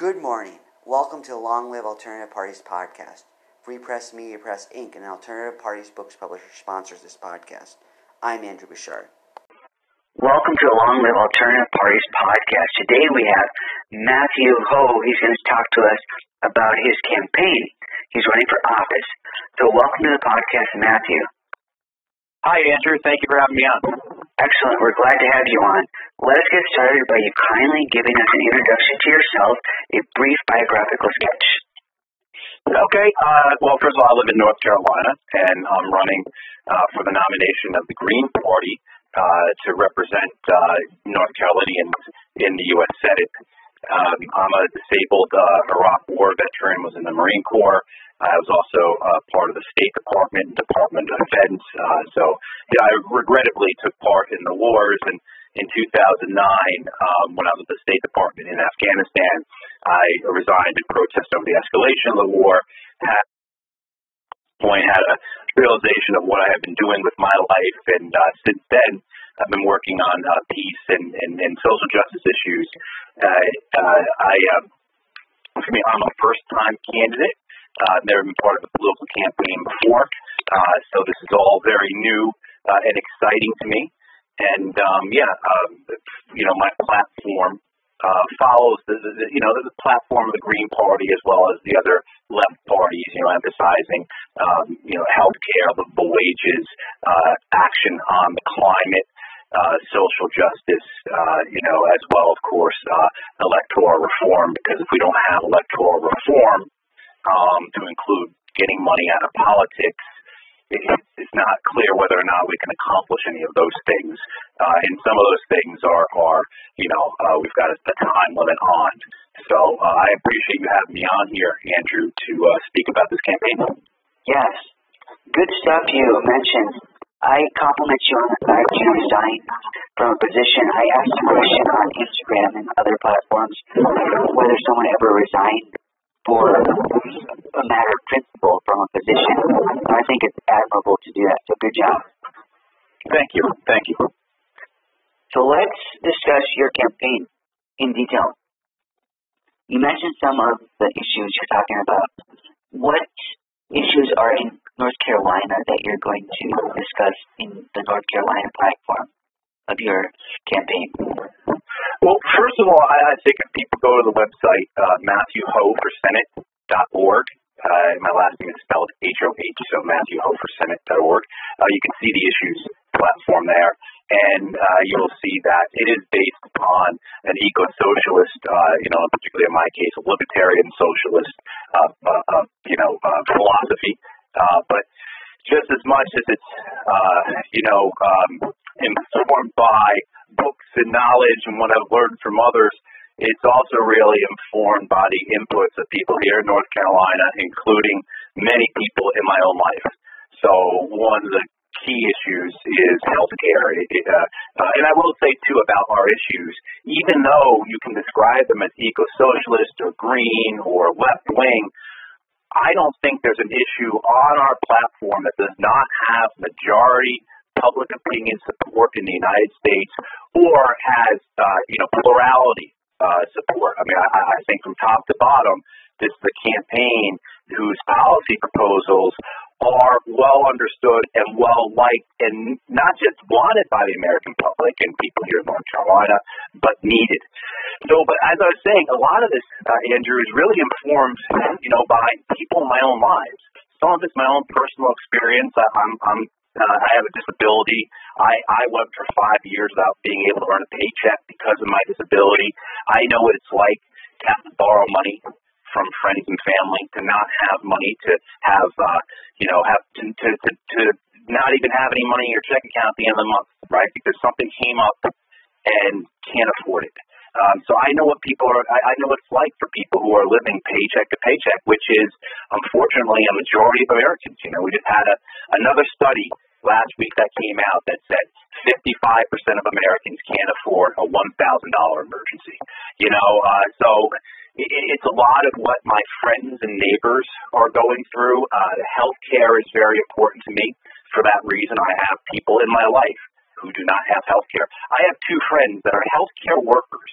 Good morning. Welcome to the Long Live Alternative Parties podcast. Free Press Media Press Inc., an alternative parties books publisher, sponsors this podcast. I'm Andrew Bouchard. Welcome to the Long Live Alternative Parties podcast. Today we have Matthew Hoh. He's going to talk to us about his campaign. He's running for office. So welcome to the podcast, Matthew. Hi, Andrew. Thank you for having me on. Excellent. We're glad to have you on. Let us get started by you kindly giving us an introduction to yourself, a brief biographical sketch. Okay. Uh, well, first of all, I live in North Carolina, and I'm running uh, for the nomination of the Green Party uh, to represent uh, North Carolinians in the U.S. Senate. Um, I'm a disabled uh, Iraq War veteran, was in the Marine Corps. I was also uh, part of the State Department, Department of Defense. Uh, so yeah, I regrettably took part in the wars. And in 2009, um, when I was at the State Department in Afghanistan, I resigned in protest over the escalation of the war. At point, had a realization of what I had been doing with my life, and uh, since then, I've been working on uh, peace and, and, and social justice issues. Uh, uh, I, uh, for me, I'm a first-time candidate. Uh, never been part of a political campaign before, uh, so this is all very new uh, and exciting to me. And um, yeah, um, you know, my platform uh, follows the, the you know the platform of the Green Party as well as the other left parties. You know, emphasizing um, you know health care, livable wages, uh, action on the climate, uh, social justice, uh, you know, as well, of course, uh, electoral reform. Because if we don't have electoral reform, um, to include getting money out of politics, it, it's not clear whether or not we can accomplish any of those things. Uh, and some of those things are, are you know, uh, we've got a, a time limit on. So uh, I appreciate you having me on here, Andrew, to uh, speak about this campaign. Yes. Good stuff you mentioned. I compliment you on the fact you resigned from a position. I asked a question on Instagram and other platforms whether someone ever resigned for a matter of principle from a position. I think it's admirable to do that. So good job. Thank you. Thank you. So let's discuss your campaign in detail. You mentioned some of the issues you're talking about. What issues are in North Carolina that you're going to discuss in the North Carolina platform of your campaign? Well, first of all, I, I think if people go to the website, uh, MatthewHohforSenate.org, uh, my last name is spelled H-O-H, so MatthewHohforSenate.org, uh, you can see the issues platform there, and uh, you'll see that it is based upon an eco-socialist, uh, you know, particularly in my case, a libertarian socialist, uh, uh, uh, you know, uh, philosophy. Uh, but just as much as it's, uh, you know, um, informed by books and knowledge and what I've learned from others, it's also really informed by the inputs of people here in North Carolina, including many people in my own life. So one of the key issues is healthcare. Uh, uh, and I will say, too, about our issues, even though you can describe them as eco-socialist or green or left-wing, I don't think there's an issue on our platform that does not have majority public opinion support in the United States or has, uh, you know, plurality uh, support. I mean, I, I think from top to bottom, this is a campaign whose policy proposals are well understood and well liked and not just wanted by the American public and people here in North Carolina, but needed. So, but as I was saying, a lot of this, uh, Andrew, is really informed, you know, by people in my own lives. Some of it's my own personal experience. I, I'm, I'm uh, I have a disability. I, I went for five years without being able to earn a paycheck because of my disability. I know what it's like to have to borrow money from friends and family, to not have money, to have, uh, you know, have to, to, to, to not even have any money in your check account at the end of the month, right? Because something came up and can't afford it. Um, so I know what people are. I, I know what it's like for people who are living paycheck to paycheck, which is unfortunately a majority of Americans. You know, we just had a, another study last week that came out that said 55% of Americans can't afford a $1,000 emergency. You know, uh, so it, it's a lot of what my friends and neighbors are going through. Uh, healthcare is very important to me. For that reason, I have people in my life who do not have health care. I have two friends that are healthcare workers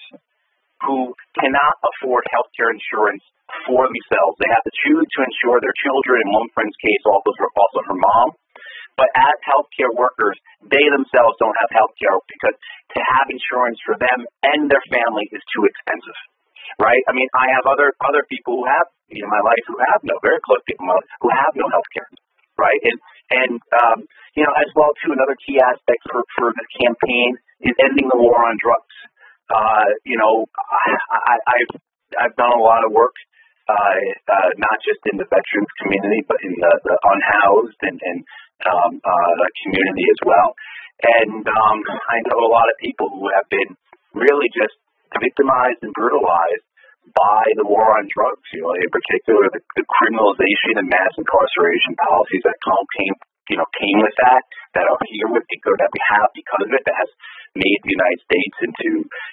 who cannot afford health care insurance for themselves. They have to choose to insure their children. In one friend's case, also also her mom. But as healthcare workers, they themselves don't have health care because to have insurance for them and their family is too expensive. Right? I mean, I have other other people who have in my life who have no very close people who have no health care. Right? And and um, you know, as well too, another key aspect for for the campaign is ending the war on drugs. Uh, you know, I, I, I've I've done a lot of work uh, uh, not just in the veterans community, but in the, the unhoused and, and um, uh, community as well. And um, I know a lot of people who have been really just victimized and brutalized by the war on drugs. You know, in particular, the, the criminalization and mass incarceration policies that come, came, you know, came with that, that are here with it, that we have because of it, that has made the United States into,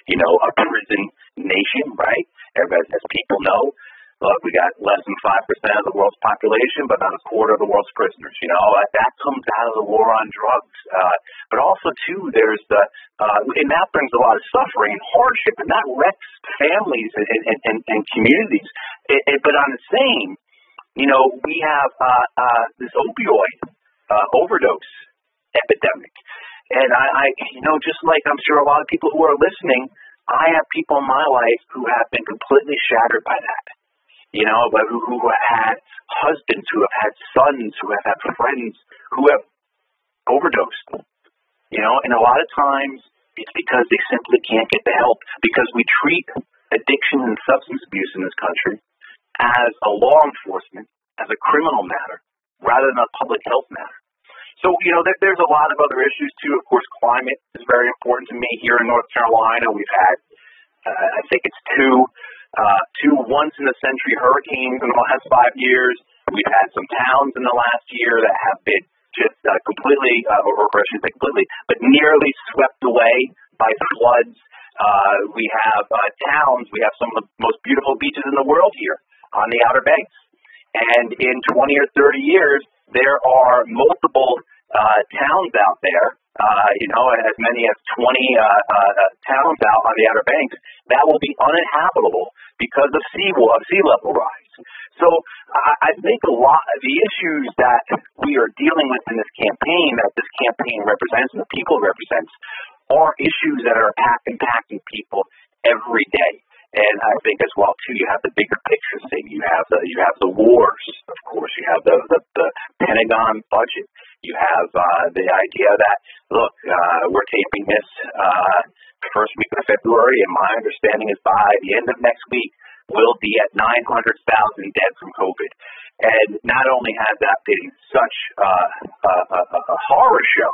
you know, a prison nation, right? As, as people know, Look, we got less than 5% of the world's population, but not a quarter of the world's prisoners. You know, that comes out of the war on drugs. Uh, but also, too, there's the, uh, and that brings a lot of suffering and hardship, and that wrecks families and, and, and, and communities. It, it, but on the same, you know, we have uh, uh, this opioid uh, overdose epidemic. And I, I, you know, just like I'm sure a lot of people who are listening, I have people in my life who have been completely shattered by that you know, but who, who have had husbands, who have had sons, who have had friends who have overdosed, you know, and a lot of times it's because they simply can't get the help because we treat addiction and substance abuse in this country as a law enforcement, as a criminal matter, rather than a public health matter. So, you know, there, there's a lot of other issues too. Of course, climate is very important to me here in North Carolina. We've had, uh, I think it's two uh, two once in a century hurricanes in the last five years. We've had some towns in the last year that have been just uh, completely, uh, or, I should say completely, but nearly swept away by floods. Uh, we have uh, towns, we have some of the most beautiful beaches in the world here on the Outer Banks. And in 20 or 30 years, there are multiple uh, towns out there uh, you know, as many as 20 uh, uh, towns out on the Outer Banks, that will be uninhabitable because of sea, sea level rise. So I, I think a lot of the issues that we are dealing with in this campaign, that this campaign represents and the people represents, are issues that are impacting people every day. And I think as well too, you have the bigger picture thing. You have the you have the wars, of course. You have the the, the Pentagon budget. You have uh, the idea that look, uh, we're taping this uh, first week of February, and my understanding is by the end of next week we'll be at 900,000 dead from COVID. And not only has that been such uh, a, a, a horror show,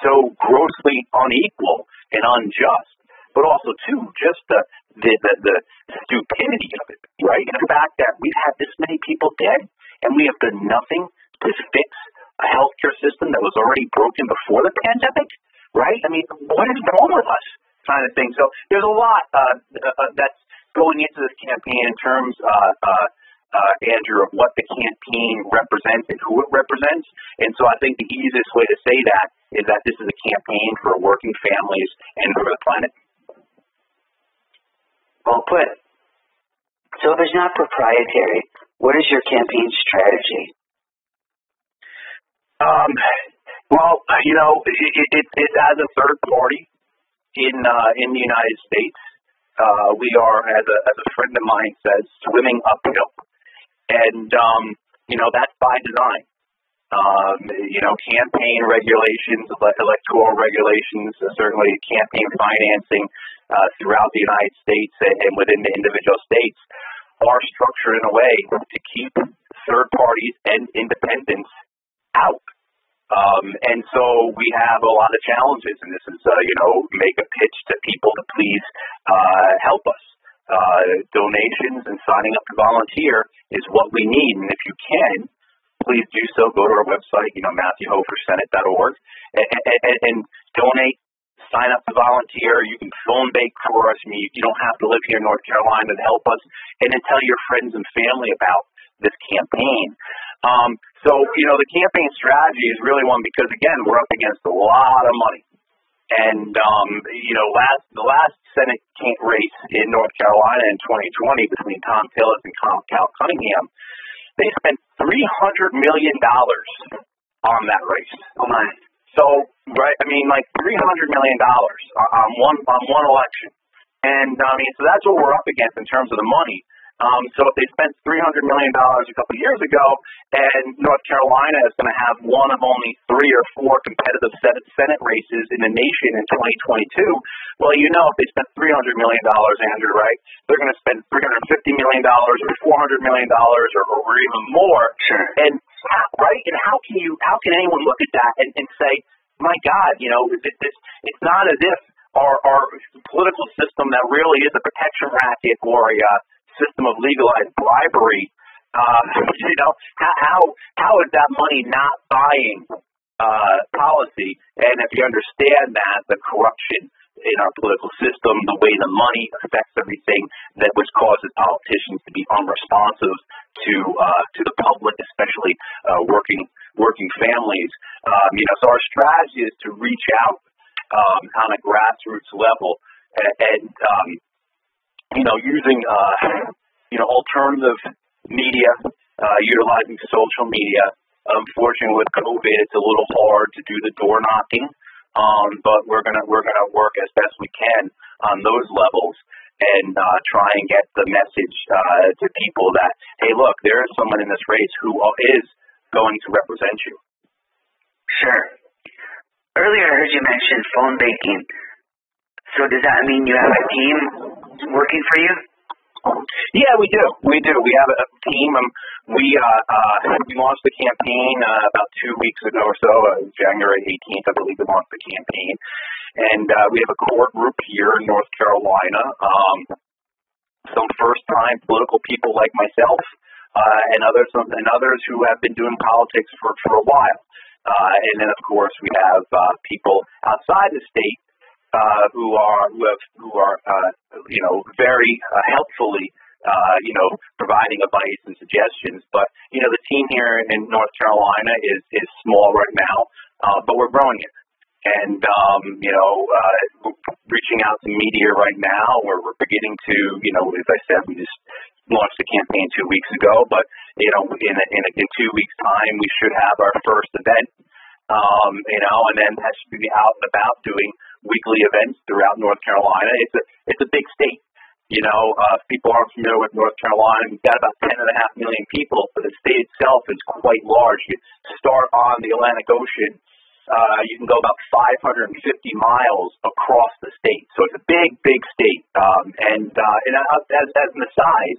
so grossly unequal and unjust, but also too just the the, the, the stupidity of it, right? The fact that we've had this many people dead and we have done nothing to fix a healthcare system that was already broken before the pandemic, right? I mean, what is wrong with us? Kind of thing. So there's a lot uh, uh, that's going into this campaign in terms, uh, uh, uh, Andrew, of what the campaign represents and who it represents. And so I think the easiest way to say that is that this is a campaign for working families and for the planet. Well put. So if it's not proprietary, what is your campaign strategy? Um, well, you know, it, it, it as a third party in uh, in the United States, uh, we are, as a as a friend of mine says, swimming uphill, and um, you know that's by design. Um, you know, campaign regulations, electoral regulations, uh, certainly campaign financing uh, throughout the United States and within the individual states are structured in a way to keep third parties and independents out. Um, and so we have a lot of challenges, and this is, uh, you know, make a pitch to people to please uh, help us. Uh, donations and signing up to volunteer is what we need, and if you can, please do so. Go to our website, you know, MatthewHohforSenate.org, and, and, and donate. Sign up to volunteer. You can phone bake for us. I mean, you don't have to live here in North Carolina to help us, and then tell your friends and family about this campaign. Um, so, you know, the campaign strategy is really one because, again, we're up against a lot of money. And um, you know, last the last Senate race in North Carolina in 2020 between Thom Tillis and Cal Cunningham, they spent three hundred million dollars on that race. Oh my! So right, I mean, like three hundred million dollars on one on one election, and I mean, so that's what we're up against in terms of the money. Um, so if they spent $300 million a couple of years ago, and North Carolina is going to have one of only three or four competitive Senate races in the nation in 2022, well, you know, if they spent $300 million, Andrew, right, they're going to spend $350 million or $400 million or, or even more. Sure. And right, and how can you, how can anyone look at that and, and say, my God, you know, it's, it's, it's not as if our, our political system that really is a protection racket or a uh, system of legalized bribery, uh, you know, how, how is that money not buying uh, policy? And if you understand that, the corruption in our political system, the way the money affects everything, that which causes politicians to be unresponsive to uh, to the public, especially uh, working working families. Um, you know, so our strategy is to reach out um, on a grassroots level and, and um, you know, using, uh, you know, alternative media, uh, utilizing social media. Unfortunately, with COVID, it's a little hard to do the door knocking, um, but we're gonna we're gonna work as best we can on those levels and uh, try and get the message uh, to people that hey, look, there is someone in this race who is going to represent you. Sure. Earlier, I heard you mention phone banking. So does that mean you have a team working for you? Yeah, we do. We do. We have a team. Um, we uh, uh, we launched the campaign uh, about two weeks ago or so, uh, January 18th, I believe we launched the campaign, and uh, we have a core group here in North Carolina. Um, some first-time political people like myself, uh, and others and others who have been doing politics for for a while. Uh, and then, of course, we have uh, people outside the state uh, who are who, have, who are uh, you know very uh, helpfully uh, you know providing advice and suggestions. But you know the team here in North Carolina is is small right now, uh, but we're growing it. And um, you know, uh, reaching out to media right now, we're, we're beginning to, you know, as I said, we just launched the campaign two weeks ago. But you know, in a, in, a, in two weeks' time, we should have our first event. Um, you know, and then that should be out and about doing weekly events throughout North Carolina. It's a it's a big state. You know, uh, if people aren't familiar with North Carolina, we've got about ten and a half million people, but the state itself is quite large. You start on the Atlantic Ocean, uh, you can go about 550 miles across the state. So it's a big, big state. Um, and uh, and as, as an aside,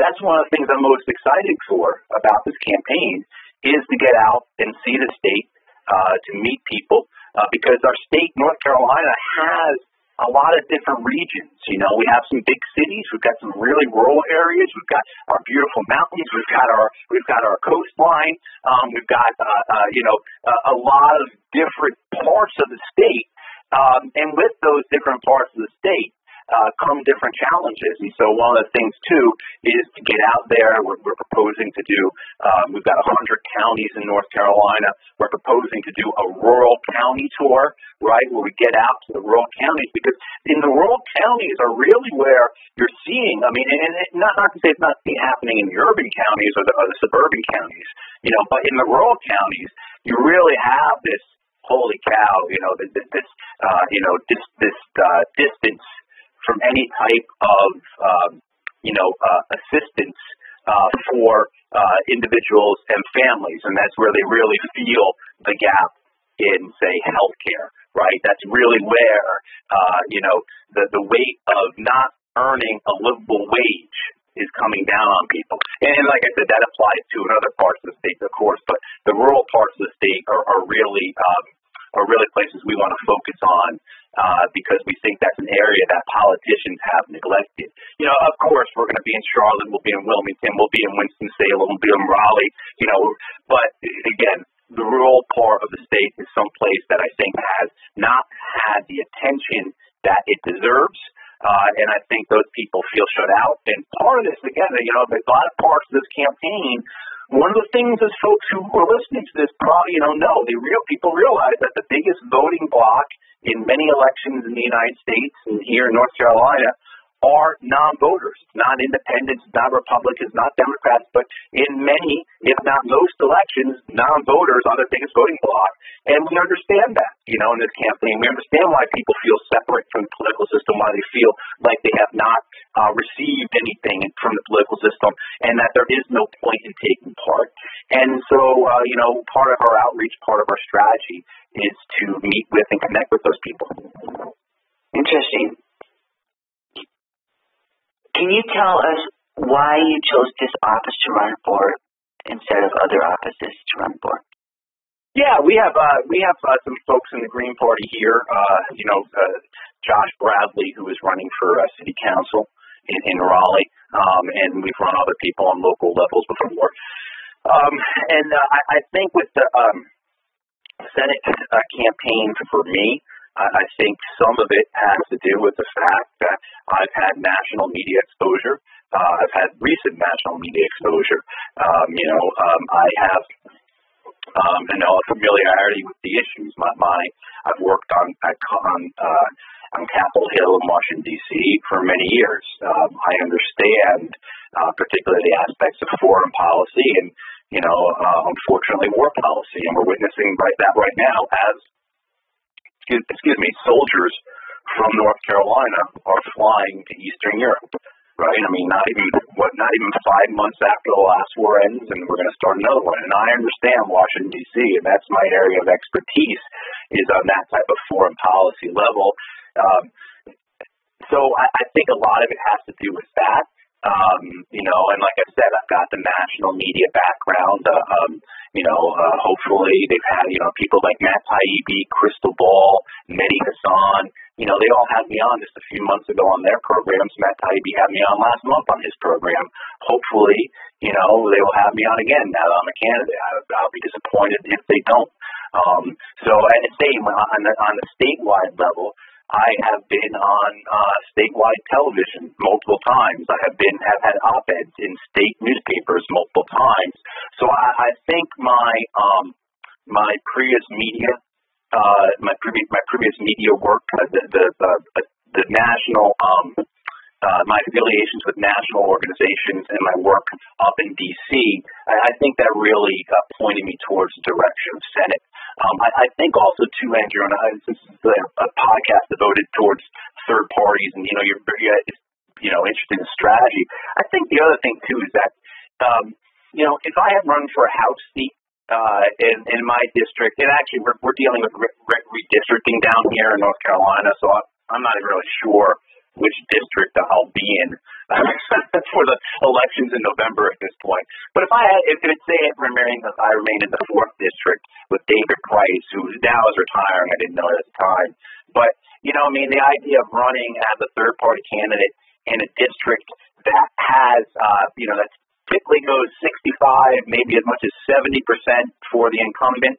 that's one of the things I'm most excited for about this campaign is to get out and see the state, uh, to meet people, uh, because our state, North Carolina, has a lot of different regions. You know, we have some big cities, we've got some really rural areas, we've got our beautiful mountains, we've got our we've got our coastline, um, we've got uh, uh, you know a, a lot of different parts of the state. Um, and with those different parts of the state, uh, come different challenges. And so one of the things too is to get out there. We're, we're proposing to do. Um, we've got 100 counties in North Carolina. We're proposing to do a rural county tour, right, where we get out to the rural counties because in the rural counties are really where you're seeing. I mean, and it, not not to say it's not happening in the urban counties or the, or the suburban counties, you know, but in the rural counties, you really have this holy cow, you know, this, this uh, you know, this this uh, distance from any type of um, you know uh, assistance uh, for uh, individuals and families, and that's where they really feel the gap in say healthcare. Right, that's really where uh, you know the the weight of not earning a livable wage is coming down on people. And like I said, that applies to other parts of the state, of course, but the rural parts of the state are, are really um, are really places we want to focus on uh, because we think that's an area that politicians have neglected. You know, of course, we're going to be in Charlotte, we'll be in Wilmington, we'll be in Winston-Salem, we'll be in Raleigh, you know, but again, the rural part of the state is some place that I think has not had the attention that it deserves. Uh, and I think those people feel shut out. And part of this, again, you know, a lot of parts of this campaign one of the things as folks who are listening to this probably you know know the real people realize that the biggest voting bloc in many elections in the United States and here in North Carolina are non-voters, not independents, not Republicans, not Democrats, but in many, if not most elections, non-voters are the biggest voting bloc. And we understand that, you know, in this campaign. We understand why people feel separate from the political system, why they feel like they have not uh, received anything from the political system, and that there is no point in taking part. And so, uh, you know, part of our outreach, part of our strategy is to meet with and connect with those people. Interesting. Can you tell us why you chose this office to run for instead of other offices to run for? Yeah, we have uh, we have uh, some folks in the Green Party here. Uh, you know, uh, Josh Bradley, who is running for uh, city council in, in Raleigh, um, and we've run other people on local levels before. Um, and uh, I, I think with the um, Senate uh, campaign for me, I think some of it has to do with the fact that I've had national media exposure. Uh, I've had recent national media exposure. Um, you know, um, I have um, I know a familiarity with the issues. My, my I've worked on on uh, on Capitol Hill in Washington D.C. for many years. Um, I understand uh, particularly the aspects of foreign policy and you know, uh, unfortunately, war policy, and we're witnessing right that right now as excuse, excuse me, soldiers from North Carolina are flying to Eastern Europe. Right? I mean, not even what, not even five months after the last war ends, and we're going to start another one. And I understand Washington D.C., and that's my area of expertise is on that type of foreign policy level. Um, so I, I think a lot of it has to do with that. Um, you know, and like I said, I've got the national media background. Uh, um, you know, uh, hopefully they've had, you know, people like Matt Taibbi, Krystal Ball, Mehdi Hasan, you know, they all had me on just a few months ago on their programs. Matt Taibbi had me on last month on his program. Hopefully, you know, they will have me on again now that I'm a candidate. I, I'll be disappointed if they don't. Um, so, and same on the, on the statewide level, I have been on uh, statewide television multiple times. I have been have had op-eds in state newspapers multiple times. So I, I think my um, my previous media uh, my previous my previous media work uh, the the, the, the national um, uh, my affiliations with national organizations and my work up in D.C. I, I think that really uh, pointed me towards the direction of Senate. Um, I, I think also too, Andrew, and I, this is a, a podcast devoted towards third parties, and you know, you're you know interested in strategy. I think the other thing too is that um, you know, if I had run for a House seat uh, in in my district, and actually we're, we're dealing with re- re- redistricting down here in North Carolina, so I, I'm not really sure which district I'll be in for the elections in November at this point. But if I if it say it remain, I remain in the fourth district with David Price, who now is retiring, I didn't know at the time. But you know, I mean, the idea of running as a third party candidate in a district that has, uh, you know, that typically goes 65, maybe as much as 70 percent for the incumbent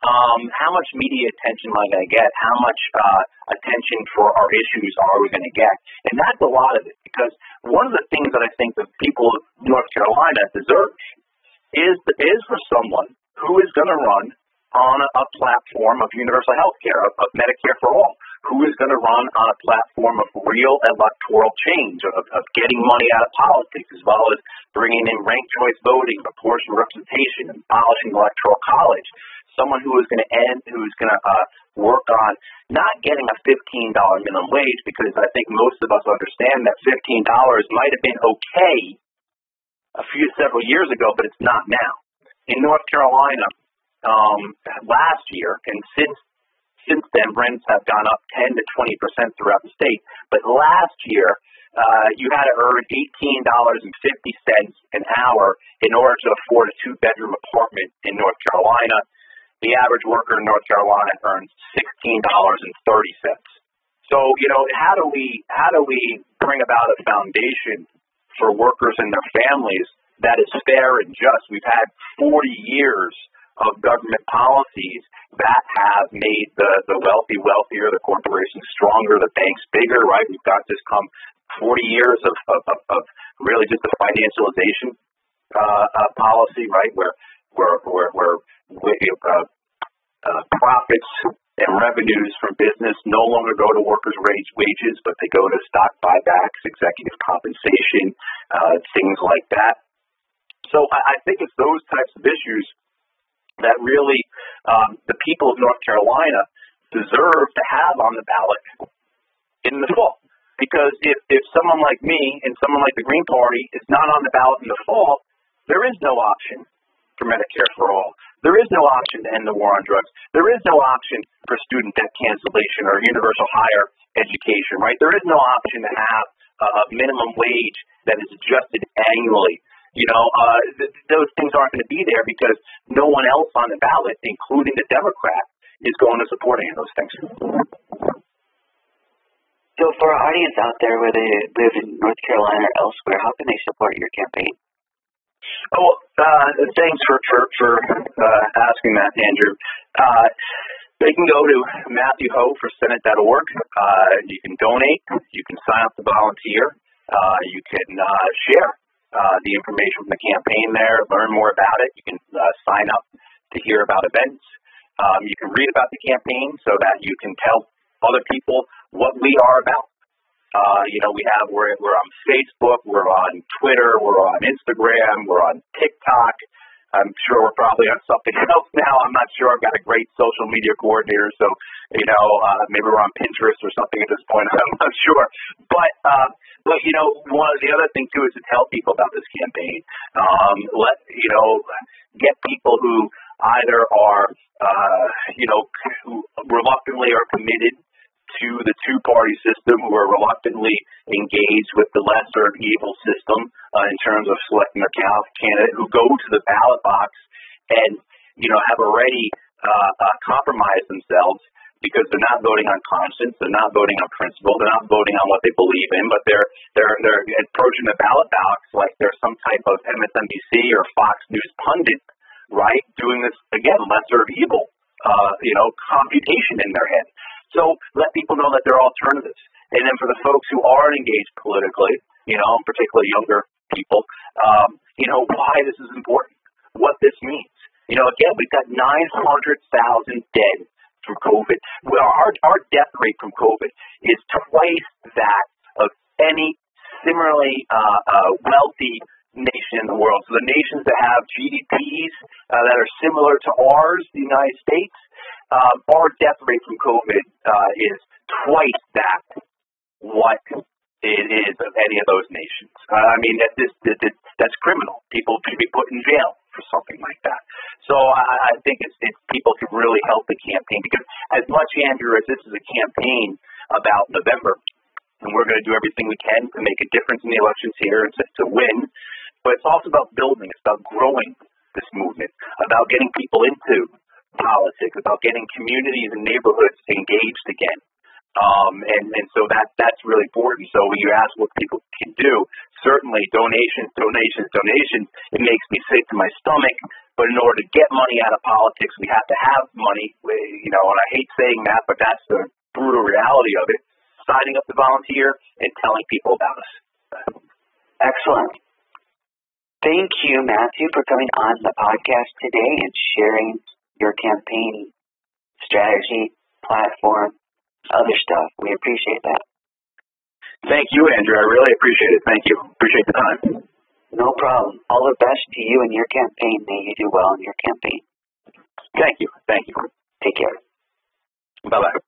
um, how much media attention am I going to get? How much uh, attention for our issues are we going to get? And that's a lot of it because one of the things that I think the people of North Carolina deserve is is for someone who is going to run on a, a platform of universal health care, of, of Medicare for all, who is going to run on a platform of real electoral change, of, of getting money out of politics, as well as bringing in ranked choice voting, proportional representation, and abolishing the electoral college someone who is going to end, who is going to uh, work on not getting a $15 minimum wage because I think most of us understand that $15 might have been okay a few several years ago, but it's not now. In North Carolina, um, last year and since since then, rents have gone up 10 to 20 percent throughout the state. But last year, uh, you had to earn eighteen dollars and fifty cents an hour in order to afford a two bedroom apartment in North Carolina the average worker in North Carolina earns sixteen dollars and thirty cents. So, you know, how do we how do we bring about a foundation for workers and their families that is fair and just? We've had 40 years of government policies that have made the, the wealthy wealthier, the corporations stronger, the banks bigger, right? We've got this come 40 years of, of, of, of really just the financialization uh, uh, policy, right, where where where, where uh, uh, profits and revenues from business no longer go to workers' wage, wages, but they go to stock buybacks, executive compensation, uh, things like that. So I think it's those types of issues that really um, the people of North Carolina deserve to have on the ballot in the fall. Because if, if someone like me and someone like the Green Party is not on the ballot in the fall, there is no option for Medicare for all. There is no option to end the war on drugs. There is no option for student debt cancellation or universal higher education, right? There is no option to have a minimum wage that is adjusted annually. You know, uh, th- those things aren't going to be there because no one else on the ballot, including the Democrat, is going to support any of those things. So, for our audience out there, whether they live in North Carolina or elsewhere, how can they support your campaign? Oh, uh, thanks for for, for uh, asking that, Andrew. Uh, they can go to Matthew Hoh for Senate.org. Uh, you can donate. You can sign up to volunteer. Uh, you can uh, share uh, the information from the campaign there, learn more about it. You can uh, sign up to hear about events. Um, you can read about the campaign so that you can tell other people what we are about. Uh, you know, we have we're we're on Facebook, we're on Twitter, we're on Instagram, we're on TikTok. I'm sure we're probably on something else now. I'm not sure. I've got a great social media coordinator, so you know, uh, maybe we're on Pinterest or something at this point. I'm not sure, but uh, but you know, one of the other things too is to tell people about this campaign. Um, let you know, get people who either are uh, you know who reluctantly are committed to the two party system who are reluctantly engaged with the lesser of evil system uh, in terms of selecting a candidate who go to the ballot box and you know have already uh, uh, compromised themselves because they're not voting on conscience, they're not voting on principle, they're not voting on what they believe in, but they're they're they're approaching the ballot box like they're some type of MSNBC or Fox News pundit, right? Doing this again, lesser of evil, uh, you know, computation in their head. So let people know that there are alternatives. And then for the folks who aren't engaged politically, you know, particularly younger people, um, you know, why this is important, what this means. You know, again, we've got 900,000 dead from COVID. Well, our, our death rate from COVID is twice that of any similarly uh, uh, wealthy nation in the world. So the nations that have GDPs uh, that are similar to ours, the United States, uh, our death rate from COVID uh, is twice that what it is of any of those nations. Uh, I mean, that this, that, that, that's criminal. People should be put in jail for something like that. So I, I think it's, it's people can really help the campaign because as much, Andrew, as this is a campaign about November, and we're going to do everything we can to make a difference in the elections here and to, to win, but it's also about building. It's about growing this movement, about getting people into politics, about getting communities and neighborhoods engaged again. Um, and, and so that that's really important. So when you ask what people can do, certainly donations, donations, donations, it makes me sick to my stomach. But in order to get money out of politics, we have to have money. You know, and I hate saying that, but that's the brutal reality of it. Signing up to volunteer and telling people about us. Excellent. Thank you, Matthew, for coming on the podcast today and sharing your campaign strategy, platform, other stuff. We appreciate that. Thank you, Andrew. I really appreciate it. Thank you. Appreciate the time. No problem. All the best to you and your campaign. May you do well in your campaign. Thank you. Thank you. Take care. Bye bye.